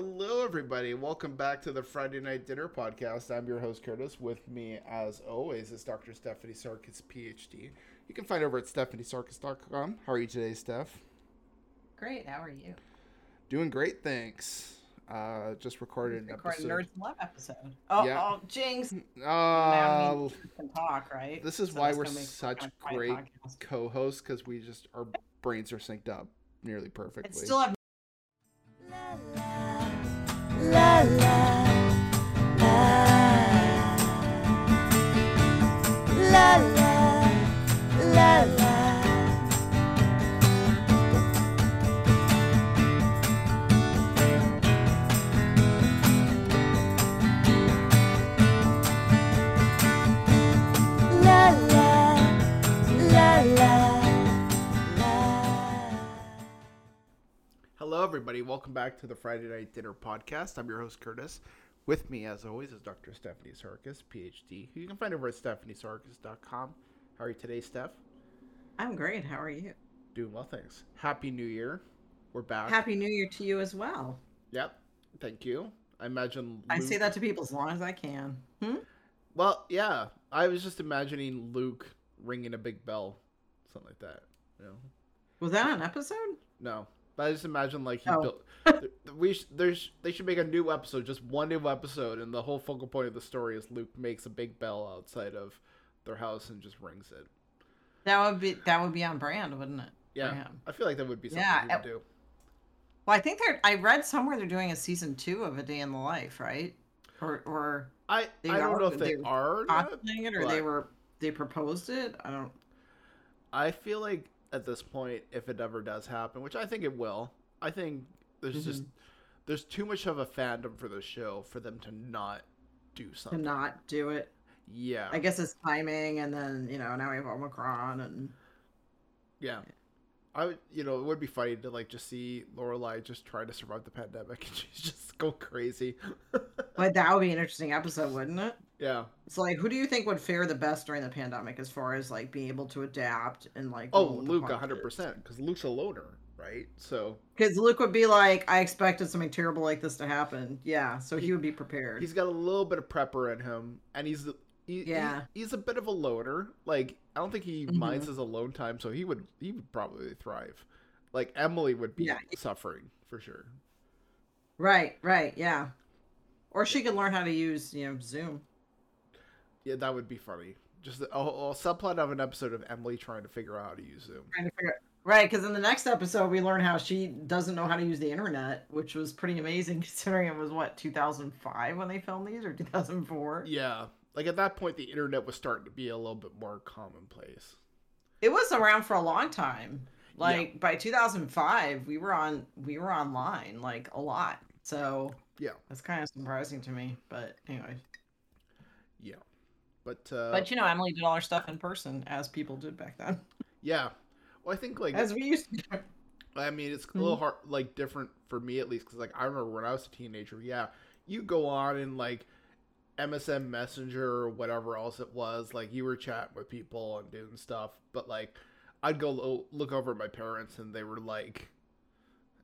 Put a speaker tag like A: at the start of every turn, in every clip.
A: Hello, everybody. Welcome back to the Friday Night Dinner Podcast. I'm your host, Kurtis. With me, as always, is Dr. Stephanie Sarkis, PhD. You can find her over at stephaniesarkis.com. How are you today, Steph?
B: Great. How are you?
A: Doing great, thanks. Uh, just recorded an
B: Recording
A: episode.
B: Nerds Love episode. Oh,
A: Yeah.
B: oh, jinx. now
A: Uh,
B: we can talk, right?
A: this is
B: So
A: why we're
B: gonna make for
A: such
B: kind of quiet
A: great co-hosts because we just our brains are synced up nearly perfectly.
B: It still have
A: everybody. Welcome back to the Friday Night Dinner Podcast. I'm your host, Kurtis. With me, as always, is Dr. Stephanie Sarkis, PhD, who you can find over at stephaniesarkis.com. How are you today, Steph?
B: I'm great. How are you?
A: Doing well, thanks. Happy New Year. We're back.
B: Happy New Year to you as well.
A: Yep. Thank you. I imagine.
B: I say that to people as long as I can. Hmm?
A: Well, yeah. I was just imagining Luke ringing a big bell, something like that. You know?
B: Was that an episode?
A: No, but I just imagine like he
B: Oh.
A: built. we sh- there's they should make a new episode, just one new episode, and the whole focal point of the story is Luke makes a big bell outside of their house and just rings it.
B: That would be that would be on brand, wouldn't it?
A: Yeah. I feel like that would be something
B: Yeah,
A: would do.
B: Well, I think they're. I read somewhere they're doing a season two of A Day in the Life, right? Or or
A: I I don't
B: are-
A: know if they,
B: they
A: are. not,
B: it, or they were they proposed it. I don't.
A: I feel like at this point, if it ever does happen, which I think it will, I think there's just
B: Mm-hmm.
A: there's too much of a fandom for the show for them to not do something.
B: To not do it.
A: yeah,
B: I guess it's timing, and then you know now we have Omicron, and
A: yeah. I would, you know, it would be funny to like just see Lorelai just try to survive the pandemic and she's just go crazy.
B: but that would be an interesting episode, wouldn't it?
A: Yeah.
B: It's like who do you think would fare the best during the pandemic as far as like being able to adapt and like
A: Oh, Luke, hundred percent, because Luke's a loner, right? So
B: Because Luke would be like, I expected something terrible like this to happen. Yeah, so he would be prepared.
A: he's got a little bit of prepper in him, and he's he,
B: Yeah.
A: he- he's a bit of a loner. Like I don't think he
B: Mhm.
A: minds his alone time, so he would he would probably thrive. Like Emily would be
B: Yeah.
A: suffering for sure.
B: Right, right, yeah. Or she could learn how to use you know Zoom.
A: Yeah, that would be funny. Just a, a, subplot of an episode of Emily trying to figure out how to use Zoom.
B: Trying to figure Right, because in the next episode we learn how she doesn't know how to use the internet, which was pretty amazing considering it was what 2005 when they filmed these or 2004.
A: Yeah, like at that point, the internet was starting to be a little bit more commonplace.
B: It was around for a long time. Like by 2005, we were on we were online like a lot. So
A: Yeah,
B: that's kind of surprising to me. But anyway,
A: yeah, but uh,
B: but you know, Emily did all her stuff in person as people did back then,
A: yeah. Well, I think like
B: as we used to. do.
A: I mean, it's a little hard, like different for me at least, because like I remember when I was a teenager. Yeah, you go on and like MSN Messenger or whatever else it was, like you were chatting with people and doing stuff. But like, I'd go lo- look over at my parents, and they were like,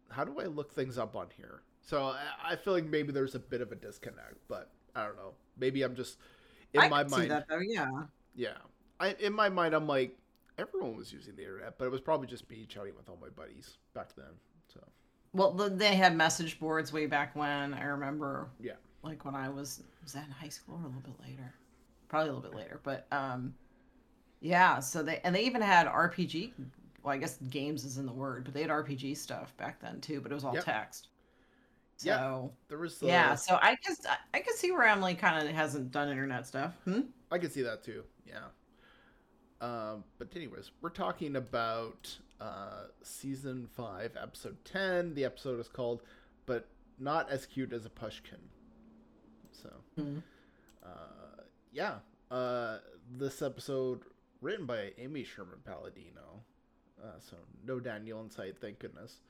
A: "How do I look things up on here?" So I, I feel like maybe there's a bit of a disconnect, but I don't know. Maybe I'm just in
B: I
A: my mind.
B: that though. Yeah.
A: Yeah. I in my mind I'm like everyone was using the internet, but it was probably just me chatting with all my buddies back then. So
B: Well, they had message boards way back when. I remember,
A: yeah.
B: like when I was was that in high school or a little bit later, probably a little bit later. But um, yeah. So they and they even had RPG. Well, I guess games is in the word, but they had RPG stuff back then too. But it was all
A: Yep.
B: text.
A: Yeah.
B: So
A: There was the,
B: yeah. So I guess I could see where Emily kind of hasn't done internet stuff. Hmm?
A: I can see that too. Yeah. Um, but anyways, we're talking about uh, season five, episode ten. The episode is called "But Not as Cute as a Pushkin." So,
B: Mhm.
A: uh, yeah, uh, this episode written by Amy Sherman Palladino. Uh, so no Daniel inside, thank goodness.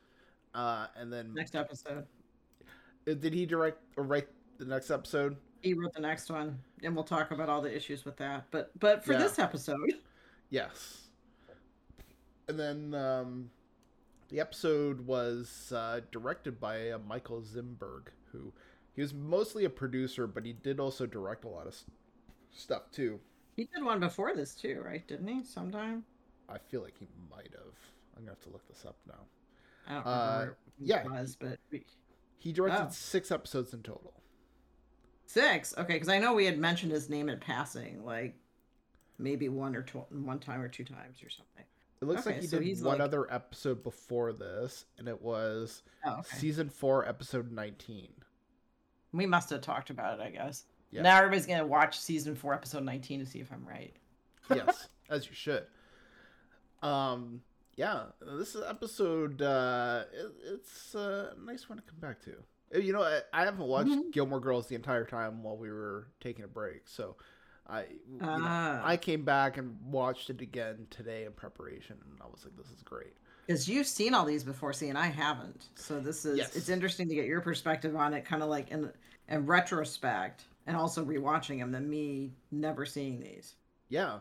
A: Uh, and then
B: Next episode.
A: Uh, did he direct or write the next episode?
B: He wrote the next one, and we'll talk about all the issues with that. But but for
A: Yeah.
B: this episode,
A: Yes. And then um the episode was uh, directed by uh, Michael Zinberg, who he was mostly a producer, but he did also direct a lot of s- stuff too.
B: He did one before this too, right? Didn't he? Sometime.
A: I feel like he might have. I'm gonna have to look this up now.
B: I don't
A: Uh,
B: remember who
A: yeah.
B: it was, but
A: He directed
B: Oh.
A: six episodes in total.
B: six. Okay, because I know we had mentioned his name in passing, like maybe one or two, one time or two times or something.
A: It looks like he
B: so
A: did one
B: like-
A: other episode before this, and it was
B: Oh, okay.
A: season four, episode 19.
B: We must have talked about it, I guess.
A: Yeah.
B: Now everybody's gonna watch season four, episode nineteen, to see if I'm right.
A: yes, as you should. Um, yeah, this is episode. Uh, it, it's a nice one to come back to. Uh, You know, I, I haven't watched
B: Mhm.
A: Gilmore Girls the entire time while we were taking a break, so I, know,
B: Ah.
A: I came back and watched it again today in preparation, and I was like, "This is great."
B: Because you've seen all these before, see, and I haven't. So this is
A: Yes.
B: it's interesting to get your perspective on it, kind of like in in retrospect, and also rewatching them than me never seeing these.
A: Yeah.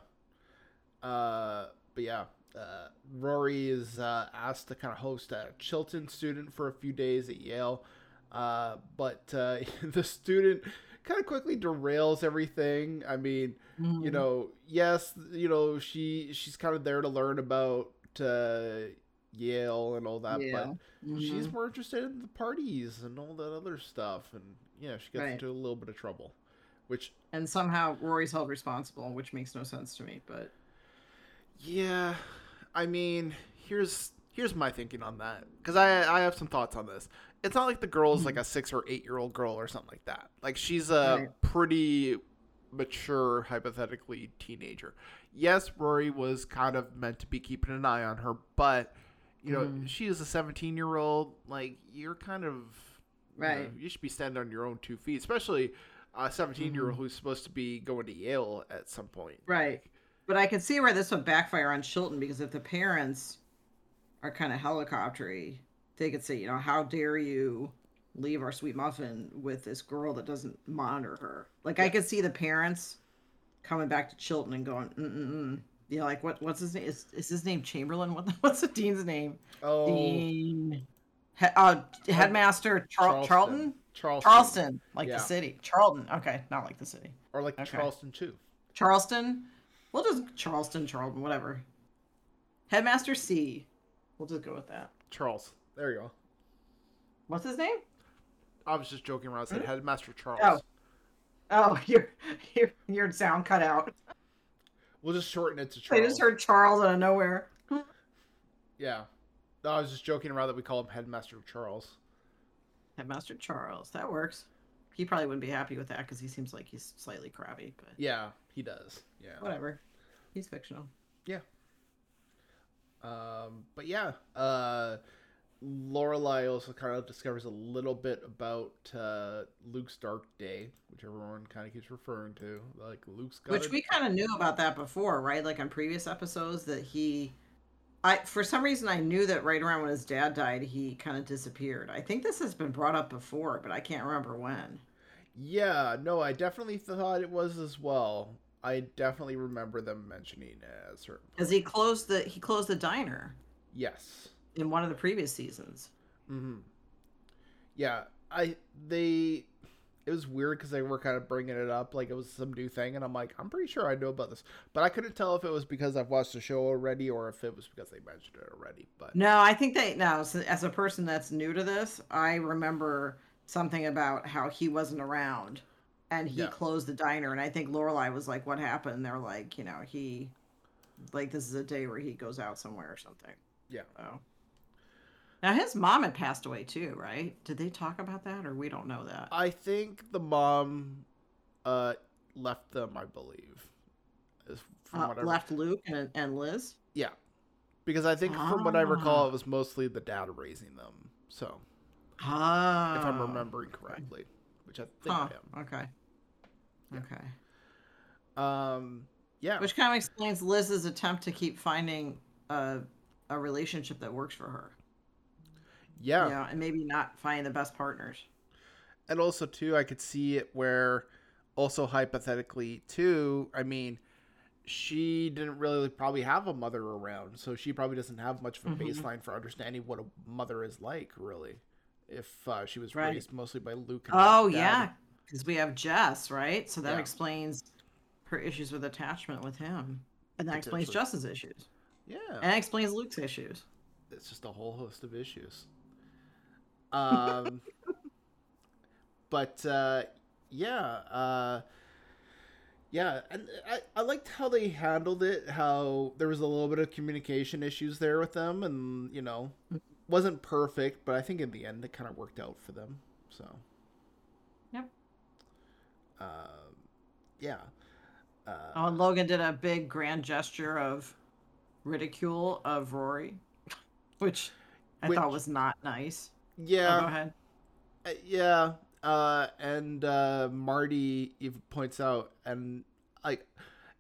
A: Uh, but yeah, uh, Rory is uh, asked to kind of host a Chilton student for a few days at Yale. Uh, but uh, the student kind of quickly derails everything. I mean, you
B: Mhm.
A: know, yes, you know, she she's kind of there to learn about uh, Yale and all that,
B: Yeah.
A: but she's
B: Mhm.
A: more interested in the parties and all that other stuff. And yeah, she gets
B: Right.
A: into a little bit of trouble, which
B: and somehow Rory's held responsible, which makes no sense to me. But
A: Yeah, I mean, here's here's my thinking on that because I I have some thoughts on this. It's not like the girl's like a six or eight year old girl or something like that. Like she's a
B: Right.
A: pretty mature, hypothetically teenager. Yes, Rory was kind of meant to be keeping an eye on her, but you know
B: Mhm.
A: she is a seventeen year old. Like you're kind of you know,
B: Right.
A: you should be standing on your own two feet, especially a seventeen year old
B: Mhm.
A: who's supposed to be going to Yale at some point.
B: right, but I can see where this would backfire on Chilton because if the parents are kind of helicoptery, they could say, you know, how dare you leave our sweet muffin with this girl that doesn't monitor her? Like I could see the parents coming back to Chilton and going, mm mm mm. You know, like what? What's his name? Is, is his name Chamberlain? What? What's the dean's name?
A: Oh,
B: Dean. He, uh, headmaster Char- Charlton.
A: Charleston.
B: Charleston, like
A: Yeah.
B: the city. Charlton. Okay, not like the city.
A: Or like
B: Okay.
A: Charleston too.
B: Charleston. We'll just Charleston, Charlton, whatever. Headmaster C. We'll just go with that.
A: Charles. There you go.
B: What's his name?
A: I was just joking around. I said
B: Hmm?
A: Headmaster Charles.
B: Oh. Oh, your your your sound cut out.
A: We'll just shorten it to Charles.
B: I just heard Charles out of nowhere.
A: Yeah. No, I was just joking around that we call him Headmaster Charles.
B: Headmaster Charles. That works. He probably wouldn't be happy with that because he seems like he's slightly crabby, but
A: Yeah, he does. Yeah.
B: whatever. He's fictional. Yeah.
A: Um, but yeah, uh, Lorelai also kind of discovers a little bit about uh, Luke's dark day, which everyone kind of keeps referring to. Like Luke's got
B: Which
A: a-
B: we kind of knew about that before, right? Like on previous episodes that he I for some reason I knew that right around when his dad died, he kind of disappeared. I think this has been brought up before, but I can't remember when.
A: Yeah, no, I definitely thought it was as well. I definitely remember them mentioning it at a certain
B: Cuz he closed the he closed the diner
A: Yes.
B: in one of the previous seasons.
A: Mm hmm Yeah, I they it was weird because they were kind of bringing it up like it was some new thing, and I'm like, I'm pretty sure I know about this, but I couldn't tell if it was because I've watched the show already or if it was because they mentioned it already. But
B: No, I think they no. So as a person that's new to this, I remember something about how he wasn't around, and he
A: Yeah.
B: closed the diner. And I think Lorelai was like, "What happened?" They're like, you know, he, like, this is a day where he goes out somewhere or something.
A: Yeah.
B: Oh. Now his mom had passed away too, right? Did they talk about that, or we don't know that?
A: I think the mom uh left them, I believe, from
B: Uh, left Luke and and Liz.
A: Yeah, because I think from what I recall,
B: Ah.
A: it was mostly the dad raising them. So
B: Ah,
A: if I'm remembering correctly, which I think
B: Huh.
A: I
B: Okay.
A: Yeah.
B: Okay.
A: Um, yeah,
B: Which kind of explains Liz's attempt to keep finding a a relationship that works for her.
A: Yeah,
B: You know, and maybe not find the best partners.
A: and also too, I could see it where, also hypothetically too. I mean, she didn't really probably have a mother around, so she probably doesn't have much of a
B: Mhm.
A: baseline for understanding what a mother is like, really. If uh, she was
B: Right.
A: raised mostly by Luke. And
B: Oh yeah, because we have Jess, right? So that
A: Yeah.
B: explains her issues with attachment with him, and that explains Jess's issues,
A: yeah.
B: and it explains Luke's issues.
A: it's just a whole host of issues. Um, but uh, yeah, uh, yeah, and I, I liked how they handled it. How there was a little bit of communication issues there with them, and you know, wasn't perfect, but I think in the end it kind of worked out for them. So,
B: Yep.
A: Um, yeah. Uh,
B: Oh, and Logan did a big grand gesture of ridicule of Rory, which I
A: Which-
B: thought was not nice.
A: Yeah.
B: Oh, go ahead.
A: Uh, yeah, uh, and uh, Marty even points out, and like,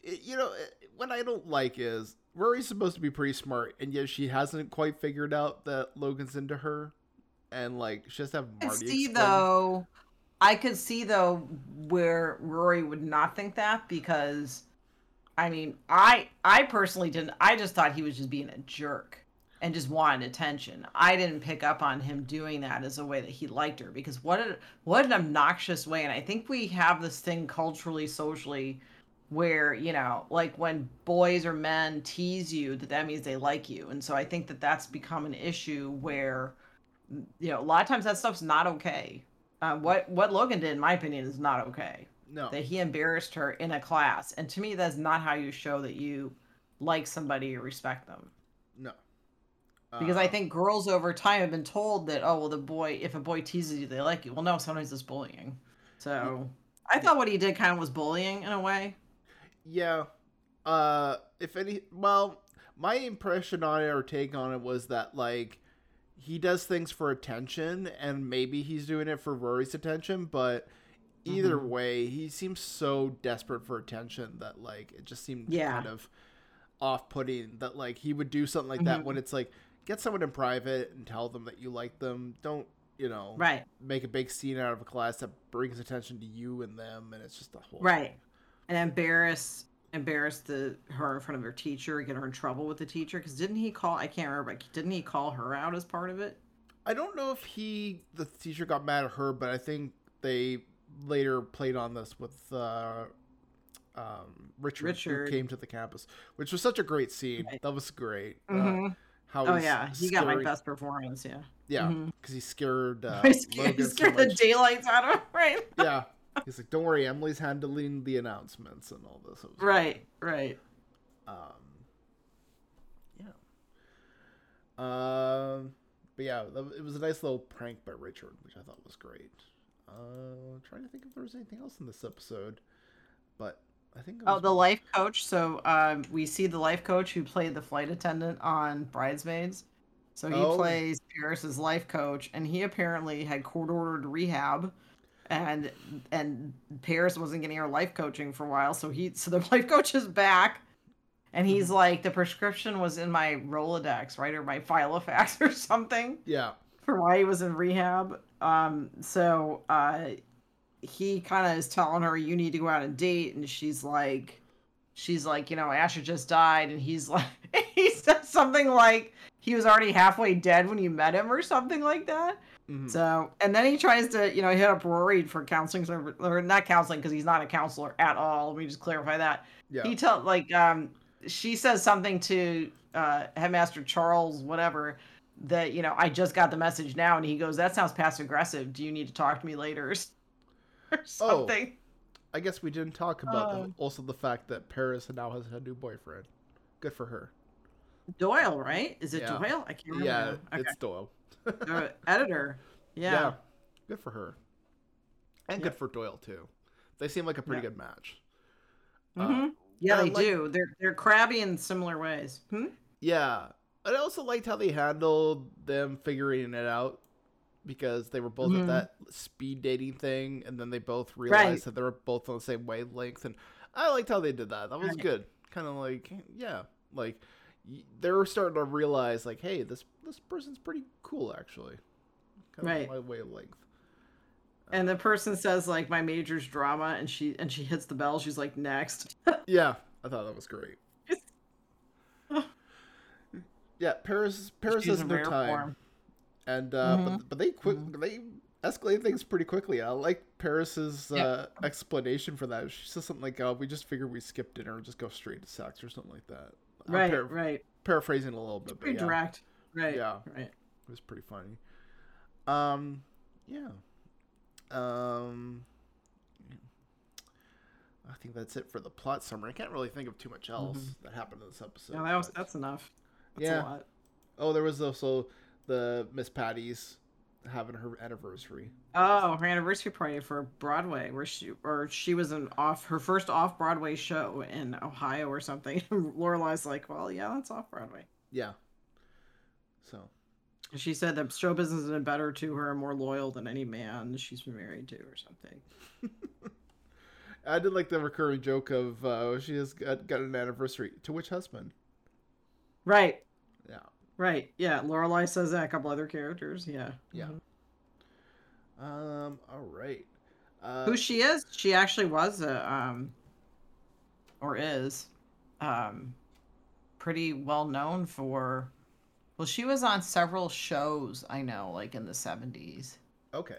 A: you know, what I don't like is Rory's supposed to be pretty smart, and yet she hasn't quite figured out that Logan's into her, and like she has to have
B: I
A: Marty.
B: see
A: explain-
B: though. I could see though where Rory would not think that because, I mean, I I personally didn't. I just thought he was just being a jerk and just wanted attention. I didn't pick up on him doing that as a way that he liked her because what a what an obnoxious way. And I think we have this thing culturally, socially, where you know, like when boys or men tease you, that that means they like you. And so I think that that's become an issue where you know, a lot of times that stuff's not okay. Uh, what what Logan did, in my opinion, is not okay.
A: No,
B: That he embarrassed her in a class, and to me, that's not how you show that you like somebody or respect them.
A: no.
B: Because I
A: Uh,
B: think girls over time have been told that, oh well, the boy, if a boy teases you, they like you. Well, no, sometimes it's bullying. So I thought what he did kind of was bullying in a way.
A: Yeah. Uh if any well, my impression on it or take on it was that like he does things for attention and maybe he's doing it for Rory's attention, but either
B: Mhm.
A: way, he seems so desperate for attention that like it just seemed
B: Yeah.
A: kind of off-putting that like he would do something like that
B: Mhm.
A: when it's like get someone in private and tell them that you like them. Don't, you know,
B: Right,
A: make a big scene out of a class that brings attention to you and them and it's just a whole
B: right, and embarrass embarrass the her in front of her teacher, get her in trouble with the teacher. Because didn't he call? I can't remember. But didn't he call her out as part of it?
A: I don't know if he the teacher got mad at her, but I think they later played on this with uh, um, Richard,
B: Richard.
A: who came to the campus, which was such a great scene.
B: Right.
A: That was great. Uh,
B: Mhm.
A: How
B: Oh yeah, he got my best performance. Yeah.
A: Yeah, because he scared uh,
B: He scared,
A: so
B: the daylights out of him, right?
A: yeah, he's like, "Don't worry, Emily's handling the announcements and all this." It was
B: Right, right.
A: Um, yeah. Um, but yeah, it was a nice little prank by Richard, which I thought was great. Uh, trying to think if there was anything else in this episode, but I think. it
B: Oh, the life coach. So um, we see the life coach who played the flight attendant on Bridesmaids. So he
A: Oh.
B: plays Paris's life coach, and he apparently had court ordered rehab, and and Paris wasn't getting her life coaching for a while. So he so the life coach is back, and he's
A: Mm-hmm.
B: like, the prescription was in my Rolodex, right, or my Filofax or something.
A: Yeah.
B: for why he was in rehab. Um, so uh, he kind of is telling her, "You need to go out and date," and she's like, "She's like, you know, Asher just died," and he's like, he says something like he was already halfway dead when you met him, or something like that.
A: mhm.
B: So, and then he tries to, you know, hit up Rory for counseling, service, or not counseling because he's not a counselor at all. Let me just clarify that
A: yeah.
B: he tell like um she says something to uh headmaster charles whatever that you know i just got the message now and he goes that sounds passive aggressive do you need to talk to me later or something
A: I guess we didn't talk about the,
B: Um,
A: also the fact that Paris now has a new boyfriend. Good for her.
B: doyle right is it
A: Yeah.
B: doyle i can't remember
A: Yeah,
B: okay.
A: it's Doyle.
B: Uh, editor yeah,
A: Good for her. And good for Doyle too. They seem like a pretty
B: Yeah.
A: good match.
B: hmm
A: Uh,
B: yeah they
A: like-
B: do they're they're crabby in similar ways hmm?
A: Yeah. I also liked how they handled them figuring it out because they were both
B: Mhm.
A: at that speed dating thing and then they both realized
B: Right.
A: that they were both on the same wavelength and I liked how they did that. That was
B: Right.
A: good. Kind of like yeah, like they were starting to realize like hey, this this person's pretty cool actually. Kind
B: Right.
A: of my wavelength.
B: and the person says like my major's drama and she and she hits the bell she's like next
A: Yeah. I thought that was great. yeah, Paris Paris
B: She's
A: has no time,
B: form.
A: And uh,
B: Mhm.
A: but but they quick
B: Mhm.
A: they escalate things pretty quickly. I like Paris's
B: Yeah.
A: uh, explanation for that. She says something like, uh, "We just figured we skipped dinner and just go straight to sex" or something like that.
B: Right,
A: par-
B: right.
A: paraphrasing a little bit, but
B: Pretty
A: yeah,
B: direct. Right.
A: Yeah.
B: Right.
A: it was pretty funny. Um, yeah. Um, I think that's it for the plot summary. I can't really think of too much else that happened in this episode.
B: Mm-hmm. Yeah, that was that's enough. That's
A: Yeah.
B: a lot.
A: Oh, there was also the Miss Patty's having her anniversary.
B: Oh, her anniversary party for Broadway, where she or she was an off her first off Broadway show in Ohio or something. Lorelai's like, well, yeah, that's off Broadway.
A: Yeah. So
B: She said that show business has been better to her, more loyal than any man she's been married to, or something.
A: I did like the recurring joke of uh, she has got, got an anniversary. To which husband?
B: Right. Right, yeah. Lorelai says that. A couple other characters, yeah.
A: Yeah.
B: Mhm.
A: Um. All right. Uh,
B: Who she is? She actually was a um, or is, um, pretty well known for. Well, she was on several shows. I know, like in the seventies.
A: okay.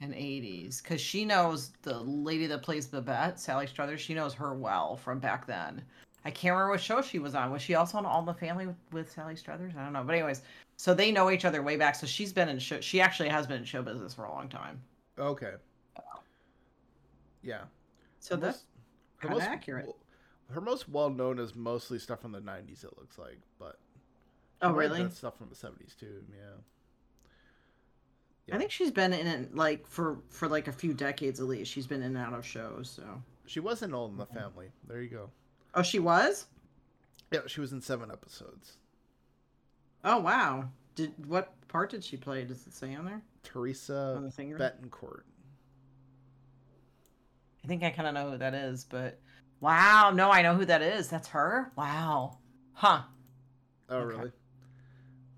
B: and 80s because she knows the lady that plays Babette, Sally Struthers. She knows her well from back then. I can't remember what show she was on. Was she also on All in the Family with, with Sally Struthers? I don't know. But anyways, so they know each other way back. So she's been in show. She actually has been in show business for a long time.
A: Okay. Yeah.
B: So
A: Her
B: that's kind of
A: most-
B: accurate.
A: Her most well known is mostly stuff from the '90s. It looks like, but
B: Oh,
A: she might have
B: really?
A: stuff from the '70s too. Yeah.
B: I think she's been in it like for for like a few decades at least. She's been in and out of shows. So
A: She was in All in the Family. There you go.
B: Oh, she was.
A: Yeah, she was in seven episodes.
B: Oh wow. Did what part did she play? Does it say on there
A: Teresa
B: on the?
A: Betancourt.
B: I think I kind of know who that is, but wow, no, I know who that is. That's her. Wow, huh?
A: Oh,
B: Okay.
A: really?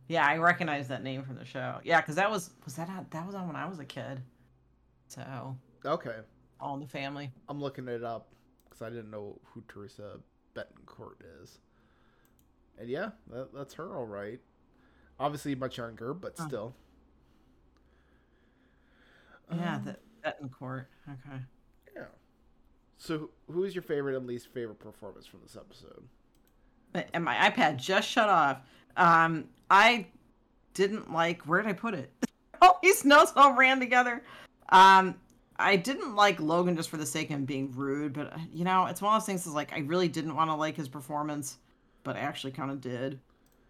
B: Yeah, I recognize that name from the show. Yeah, because that was was that on, that was on when I was a kid. So
A: Okay.
B: all in the family.
A: I'm looking it up because I didn't know who Teresa Betancourt is. And yeah, that, that's her, all right. Obviously much younger, but
B: Oh.
A: still.
B: Yeah,
A: Um,
B: that Betancourt. Okay.
A: yeah. So, who is your favorite and least favorite performance from this episode?
B: And my iPad just shut off. Um, I didn't like. Where did I put it? All these notes all ran together. Um, I didn't like Logan just for the sake of him being rude, but uh, you know, it's one of those things. Is like I really didn't want to like his performance, but I actually kind of did.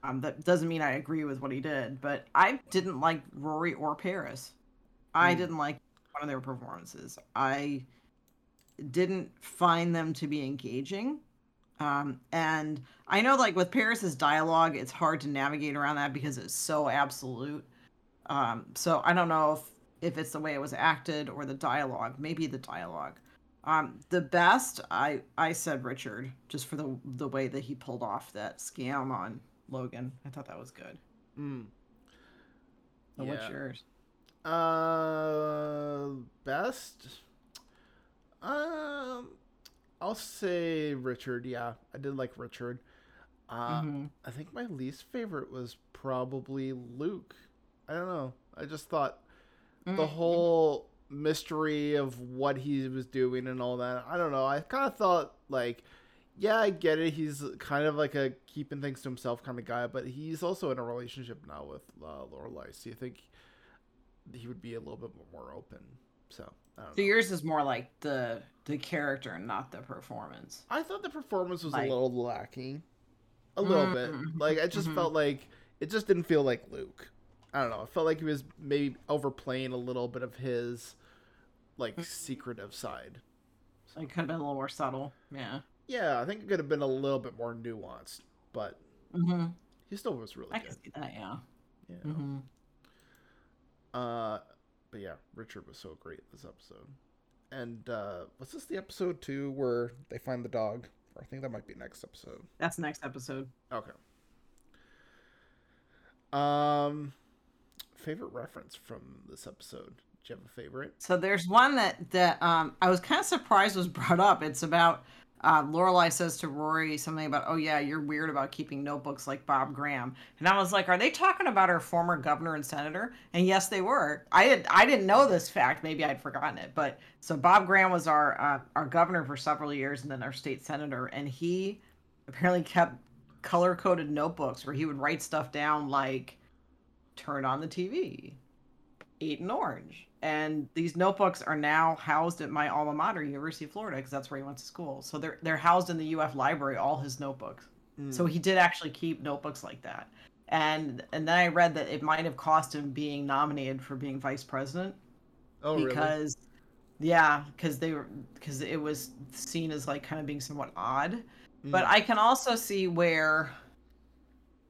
B: Um, that doesn't mean I agree with what he did, but I didn't like Rory or Paris. I
A: Mm.
B: didn't like one of their performances. I didn't find them to be engaging. Um, and I know, like with Paris's dialogue, it's hard to navigate around that because it's so absolute. Um, so I don't know if if it's the way it was acted or the dialogue. Maybe the dialogue. Um, the best, I I said Richard, just for the the way that he pulled off that scam on Logan. I thought that was good.
A: Mm.
B: So What's yours?
A: Uh, best. Um, I'll say Richard. Yeah, I did like Richard. Uh,
B: Mhm.
A: I think my least favorite was probably Luke. I don't know. I just thought the
B: Mm.
A: whole mystery of what he was doing and all that. I don't know. I kind of thought like, yeah, I get it. He's kind of like a keeping things to himself kind of guy, but he's also in a relationship now with uh, Lorelai. So you think he would be a little bit more open? So I don't
B: So
A: know.
B: yours is more like the the character and not the performance.
A: I thought the performance was
B: Like-
A: a little lacking, a little bit.
B: Mhm,
A: Like I just
B: mhm.
A: felt like it just didn't feel like Luke. I don't know. I felt like he was maybe overplaying a little bit of his like secretive side.
B: So it could have been a little more subtle. Yeah.
A: Yeah, I think it could have been a little bit more nuanced, but
B: Mm-hmm.
A: he still was really
B: I
A: good.
B: can see that. Yeah.
A: Yeah.
B: Mm-hmm.
A: Uh, but yeah, Richard was so great this episode. And uh, was this the episode two where they find the dog? Or I think that might be next episode.
B: That's next episode.
A: Okay. Um, favorite reference from this episode? Do you have a favorite?
B: So there's one that that um I was kind of surprised was brought up. It's about uh, Lorelai says to Rory something about, "Oh yeah, you're weird about keeping notebooks like Bob Graham." And I was like, "Are they talking about our former governor and senator?" And yes, they were. I had I didn't know this fact. Maybe I'd forgotten it. But so Bob Graham was our uh, our governor for several years, and then our state senator, and he apparently kept color coded notebooks where he would write stuff down like, "Turn on the TV." eat an orange. And these notebooks are now housed at my alma mater, University of Florida, because that's where he went to school. So they're they're housed in the UF library, all his notebooks. So he did actually keep notebooks like that. And and then I read that it might have cost him being nominated for being vice president
A: oh, really?
B: because yeah, because they were because it was seen as like kind of being somewhat odd. But
A: Mm.
B: I can also see where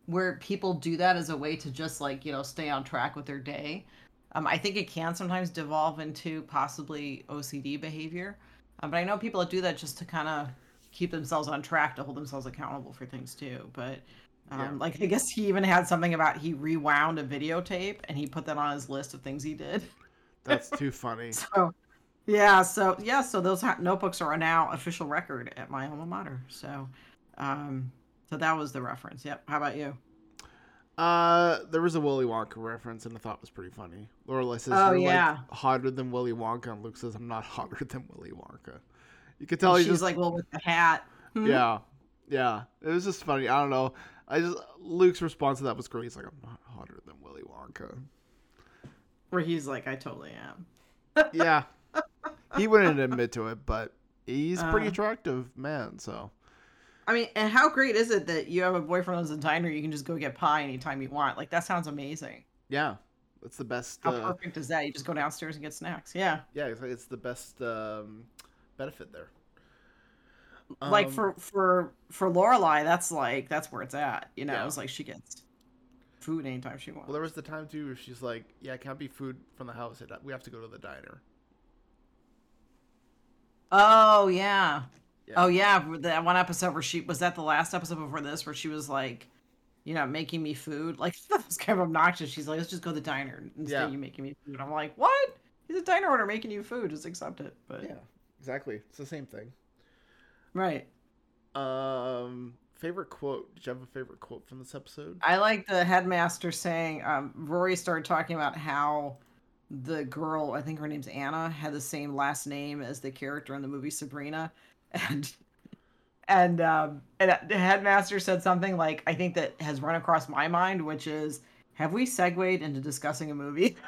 B: where people do that as a way to just like you know stay on track with their day. Um, I think it can sometimes devolve into possibly OCD behavior, um, but I know people that do that just to kind of keep themselves on track to hold themselves accountable for things too. But um,
A: Yeah.
B: like I guess he even had something about he rewound a videotape and he put that on his list of things he did.
A: That's too funny.
B: So, yeah, so yeah, so those ha- notebooks are now official record at my alma mater. So, um, so that was the reference. Yep. How about you?
A: Uh, there was a Willy Wonka reference, and I thought it was pretty funny. Lorelai says,
B: Oh, yeah.
A: like hotter than Willy Wonka," and Luke says, "I'm not hotter than Willy Wonka." You could tell
B: And
A: he
B: she's
A: just
B: like, well, with the hat. Hmm?
A: yeah, yeah. It was just funny. I don't know. I just Luke's response to that was great. He's like, "I'm not hotter than Willy Wonka."
B: Where he's like, I totally am.
A: Yeah, he wouldn't admit to it, but he's a pretty
B: Uh.
A: attractive man. So
B: I mean, and how great is it that you have a boyfriend who's a diner? You can just go get pie anytime you want. Like that sounds amazing.
A: yeah, that's the best.
B: How
A: Uh,
B: perfect is that? You just go downstairs and get snacks. Yeah.
A: yeah, it's, like, it's the best um, benefit there.
B: like
A: Um,
B: for for for Lorelai, that's like that's where it's at. You know,
A: Yeah.
B: it's like she gets food anytime she wants.
A: Well, there was the time too where she's like, "Yeah, it can't be food from the house. We have to go to the diner."
B: Oh yeah.
A: Yeah.
B: Oh yeah, that one episode where she was that the last episode before this where she was like, you know, making me food. Like that was kind of obnoxious. She's like, let's just go to the diner instead
A: Yeah.
B: of you making me food. And I'm like, what? He's a diner owner making you food. Just accept it. But
A: Yeah, exactly. It's the same thing.
B: right.
A: Um, favorite quote? Did you have a favorite quote from this episode?
B: I like the headmaster saying, um, Rory started talking about how the girl, I think her name's Anna, had the same last name as the character in the movie Sabrina. And and um and the headmaster said something like I think that has run across my mind, which is have we segued into discussing a movie?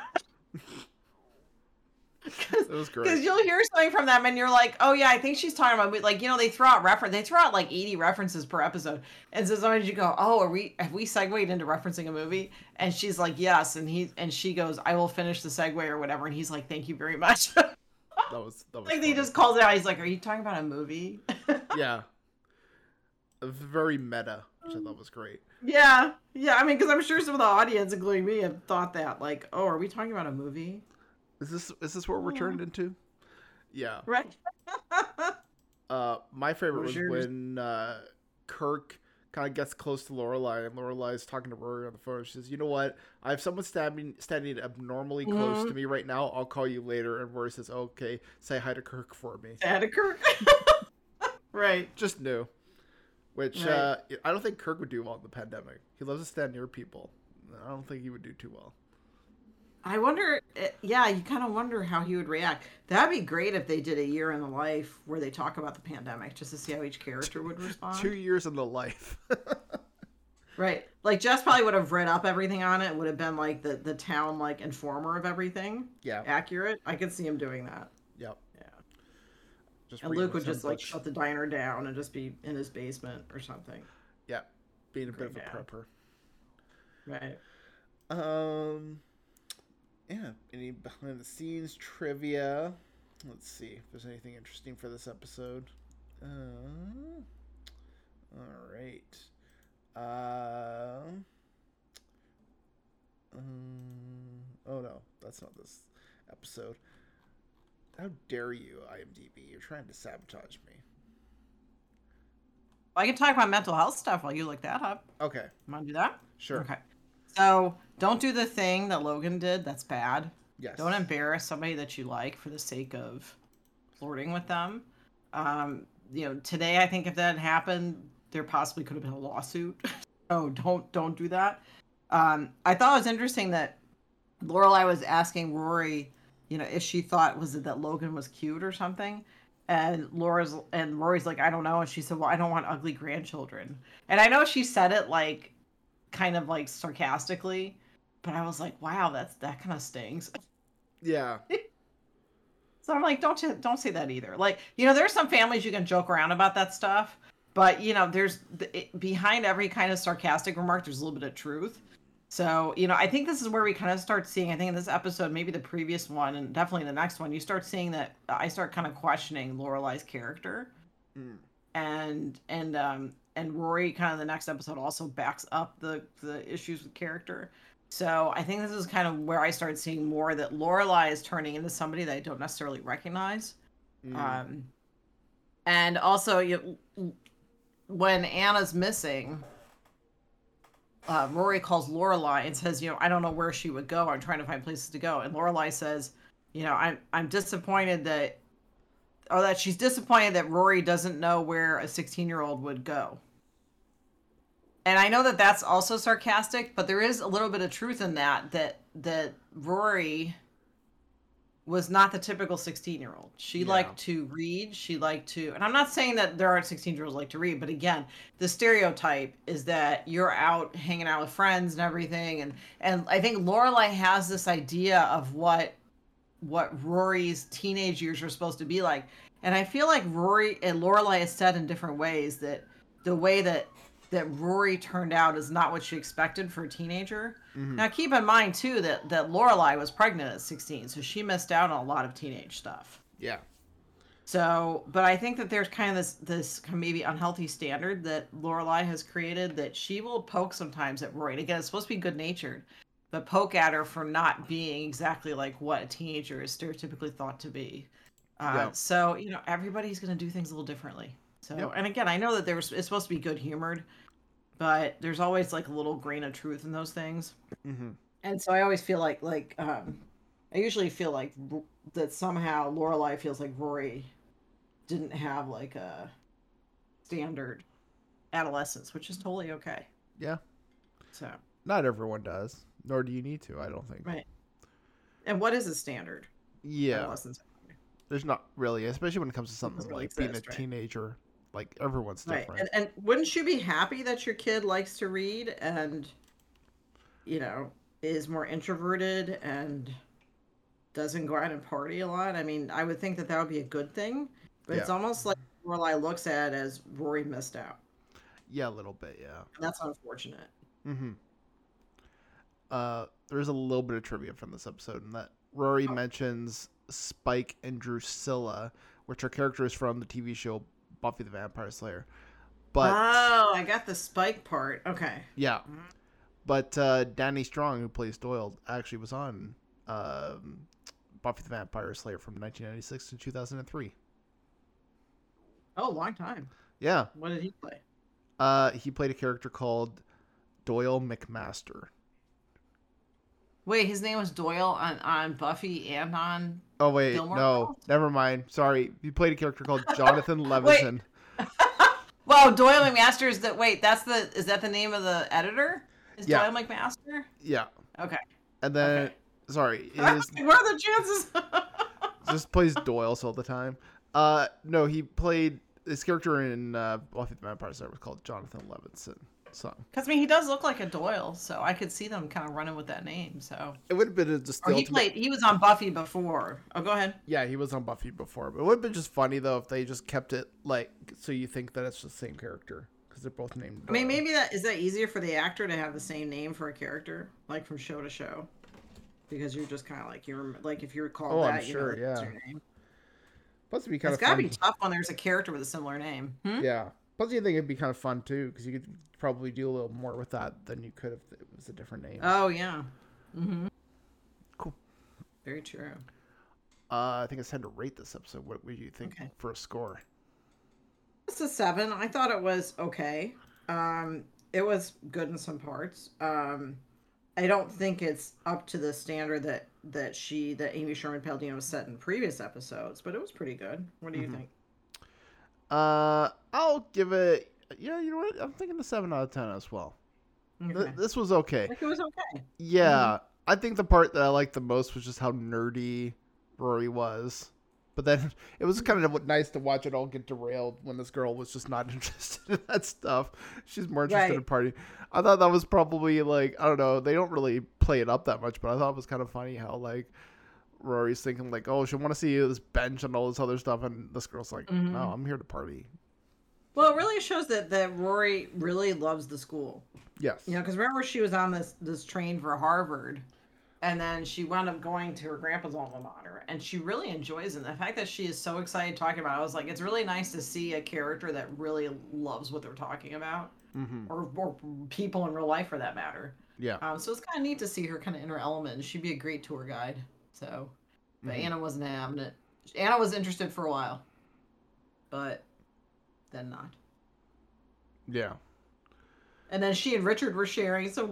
B: Because you'll hear something from them and you're like, oh yeah, I think she's talking about like you know they throw out reference they throw out like 80 references per episode, and so sometimes you go, oh, are we have we segued into referencing a movie? And she's like, yes, and he and she goes, I will finish the segue or whatever, and he's like, thank you very much.
A: That was that was
B: like he just calls it out. He's like, are you talking about a movie?
A: yeah, very meta, which I thought was great.
B: yeah, yeah. I mean, because I'm sure some of the audience, including me, have thought that like, oh, are we talking about a movie?
A: Is this is this what we're turned into? Yeah.
B: Right.
A: Uh, my favorite
B: was
A: was when uh, Kirk kind of gets close to Lorelai, and Lorelai's talking to Rory on the phone. She says, "You know what? I have someone standing standing abnormally close
B: Mhm.
A: to me right now. I'll call you later." And Rory says, "Okay, say hi to Kirk for me."
B: Santa Kirk. right.
A: Just new, Which
B: Right.
A: uh, I don't think Kirk would do well in the pandemic. He loves to stand near people. I don't think he would do too well.
B: I wonder, eh, yeah, you kind of wonder how he would react. That'd be great if they did a year in the life where they talk about the pandemic just to see how each character would respond.
A: Two years in the life.
B: Right. Like Jess probably would have read up everything on it, would have been like the, the town like informer of everything.
A: yeah.
B: Accurate. I could see him doing that.
A: Yep.
B: Yeah.
A: Just
B: And Luke would just like shut the diner down and just be in his basement or something.
A: Yeah. Being a bit of a
B: dad.
A: prepper.
B: Right.
A: Um, yeah. Any behind the scenes trivia? Let's see if there's anything interesting for this episode. Uh, all right. Uh, um, oh no, that's not this episode. How dare you, IMDb? You're trying to sabotage me.
B: I can talk about mental health stuff while you look that up.
A: Okay,
B: Want to do that?
A: sure.
B: Okay. So don't do the thing that Logan did. That's bad.
A: Yes.
B: Don't embarrass somebody that you like for the sake of flirting with them. Um, you know, today I think if that had happened, there possibly could have been a lawsuit. so don't don't do that. Um, I thought it was interesting that Lorelai was asking Rory, you know, if she thought was it that Logan was cute or something. And Laura's and Rory's like, I don't know. And she said, Well, I don't want ugly grandchildren. And I know she said it like kind of like sarcastically, but I was like, wow, that's that kind of stings.
A: Yeah.
B: So I'm like, don't you- don't say that either. Like, you know, there's some families you can joke around about that stuff, but you know, there's it, behind every kind of sarcastic remark, there's a little bit of truth. So, you know, I think this is where we kind of start seeing. I think in this episode, maybe the previous one, and definitely the next one, you start seeing that I start kind of questioning Lorelai's character,
A: Mm.
B: and and um and Rory kind of the next episode also backs up the the issues with character. So I think this is kind of where I started seeing more that Lorelai is turning into somebody that I don't necessarily recognize.
A: Mm.
B: Um, and also, you, when Anna's missing, uh, Rory calls Lorelai and says, "You know, I don't know where she would go. I'm trying to find places to go." And Lorelai says, "You know, I'm I'm disappointed that, or that she's disappointed that Rory doesn't know where a 16 year old would go." And I know that that's also sarcastic, but there is a little bit of truth in that. That that Rory was not the typical 16 year old. She
A: Yeah.
B: liked to read. She liked to, and I'm not saying that there aren't 16 year olds like to read, but again, the stereotype is that you're out hanging out with friends and everything. And, and I think Lorelai has this idea of what, what Rory's teenage years are supposed to be like. And I feel like Rory and Lorelai has said in different ways that the way that, that Rory turned out is not what she expected for a teenager.
A: Mhm.
B: Now keep in mind too that that Lorelai was pregnant at 16, so she missed out on a lot of teenage stuff.
A: Yeah.
B: So, but I think that there's kind of this this kind of maybe unhealthy standard that Lorelai has created that she will poke sometimes at Rory. And again, it's supposed to be good natured, but poke at her for not being exactly like what a teenager is stereotypically thought to be. Uh,
A: Yeah.
B: So you know everybody's going to do things a little differently. So,
A: Yep.
B: and again, I know that there's it's supposed to be good humored, but there's always like a little grain of truth in those things
A: Mm-hmm.
B: and so I always feel like like um, I usually feel like that somehow Lorelai feels like Rory didn't have like a standard adolescence, which is totally okay.
A: Yeah.
B: So,
A: Not everyone does, nor do you need to. I don't think.
B: Right. and what is a standard
A: Yeah.
B: adolescence?
A: There's not really, especially when it comes to something
B: Doesn't really
A: like being a
B: right?
A: teenager. Like everyone's
B: Right,
A: different.
B: and, and wouldn't you be happy that your kid likes to read and you know is more introverted and doesn't go out and party a lot? I mean, I would think that that would be a good thing, but it's almost like Lorelai looks at it as Rory missed out.
A: yeah, a little bit. Yeah.
B: And that's unfortunate.
A: Mm-hmm. Uh, there's a little bit of trivia from this episode, in that Rory
B: Oh.
A: mentions Spike and Drusilla, which are characters from the TV show Buffy the Vampire Slayer. But
B: oh, I got the spike part. Okay.
A: yeah, but uh, Danny Strong, who plays Doyle, actually was on um, Buffy the Vampire Slayer from 1996 to 2003.
B: Oh, long time.
A: Yeah,
B: What did he play?
A: uh, he played a character called Doyle McMaster.
B: Wait, his name was Doyle on on Buffy and on.
A: Oh wait,
B: Gilmore
A: no,
B: Girls?
A: never mind. Sorry, he played a character called Jonathan Levinson.
B: Well, Doyle McMaster is that. Wait, that's the. Is that the name of the editor? Is
A: Yeah.
B: Doyle McMaster?
A: Yeah,
B: Okay.
A: and then
B: Okay.
A: sorry,
B: I
A: his
B: was like, what are the chances?
A: just plays Doyle all the time. Uh, no, he played his character in uh, Buffy the Vampire Slayer was called Jonathan Levinson. So
B: Because I mean, he does look like a Doyle, so I could see them kind of running with that name. So,
A: it would have been a just
B: or he
A: ultimate-
B: played. He was on Buffy before. Oh, go ahead.
A: Yeah, he was on Buffy before, but it would have been just funny though if they just kept it like so you think that it's the same character because they're both named.
B: I mean, maybe that is that easier for the actor to have the same name for a character, like from show to show, because you're just kind of like you're like if you recall
A: Oh, I'm
B: that, you know, that's
A: yeah.
B: your name.
A: Plus, it'd be kind
B: It's
A: of
B: gotta
A: fun.
B: be tough when there's a character with a similar name. Hmm?
A: Yeah. Plus, you think it'd be kind of fun too because you could probably do a little more with that than you could if it was a different name.
B: Oh yeah. Mm-hmm.
A: Cool.
B: Very true.
A: Uh, I think it's time to rate this episode. What would you think
B: Okay.
A: for a score?
B: It's a seven. I thought it was okay. Um, it was good in some parts. Um, I don't think it's up to the standard that that she that Amy Sherman Palladino set in previous episodes, but it was pretty good. What do you
A: Mhm.
B: think?
A: Uh, I'll give it. Yeah, you know what? I'm thinking a seven out of ten as well. Th- this was okay.
B: Like it was okay.
A: Yeah, I think the part that I liked the most was just how nerdy Rory was. But then it was kind of nice to watch it all get derailed when this girl was just not interested in that stuff. She's more interested in
B: Right.
A: partying. I thought that was probably like I don't know. They don't really play it up that much, but I thought it was kind of funny how like Rory's thinking like, oh, she want to see this bench and all this other stuff, and this girl's like,
B: Mhm.
A: no, I'm here to party.
B: Well, it really shows that that Rory really loves the school.
A: Yes.
B: You know, because remember she was on this this train for Harvard, and then she wound up going to her grandpa's alma mater, and she really enjoys it. And the fact that she is so excited talking about, it, I was like, it's really nice to see a character that really loves what they're talking about,
A: hmm
B: or or people in real life for that matter.
A: Yeah.
B: Um, so it's kind of neat to see her kind of in her element. and She'd be a great tour guide. So, but
A: Mhm.
B: Anna wasn't having it. Anna was interested for a while, but then not.
A: Yeah.
B: And then she and Richard were sharing. So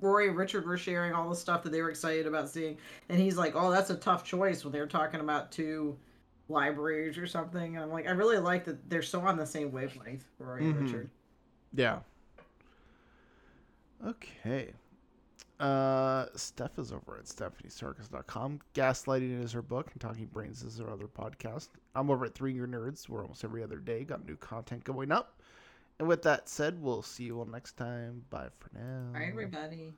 B: Rory and Richard were sharing all the stuff that they were excited about seeing. And he's like, "Oh, that's a tough choice." When they were talking about two libraries or something, and I'm like, I really like that they're so on the same wavelength, Rory
A: Mhm.
B: and Richard.
A: Yeah. Okay. Uh, Steph is over at stephaniesarkis.com. Gaslighting is her book, and Talking Brains is her other podcast. I'm over at Three Angry Nerds, where almost every other day got new content going up. And with that said, we'll see you all next time. Bye for now.
B: Right, everybody.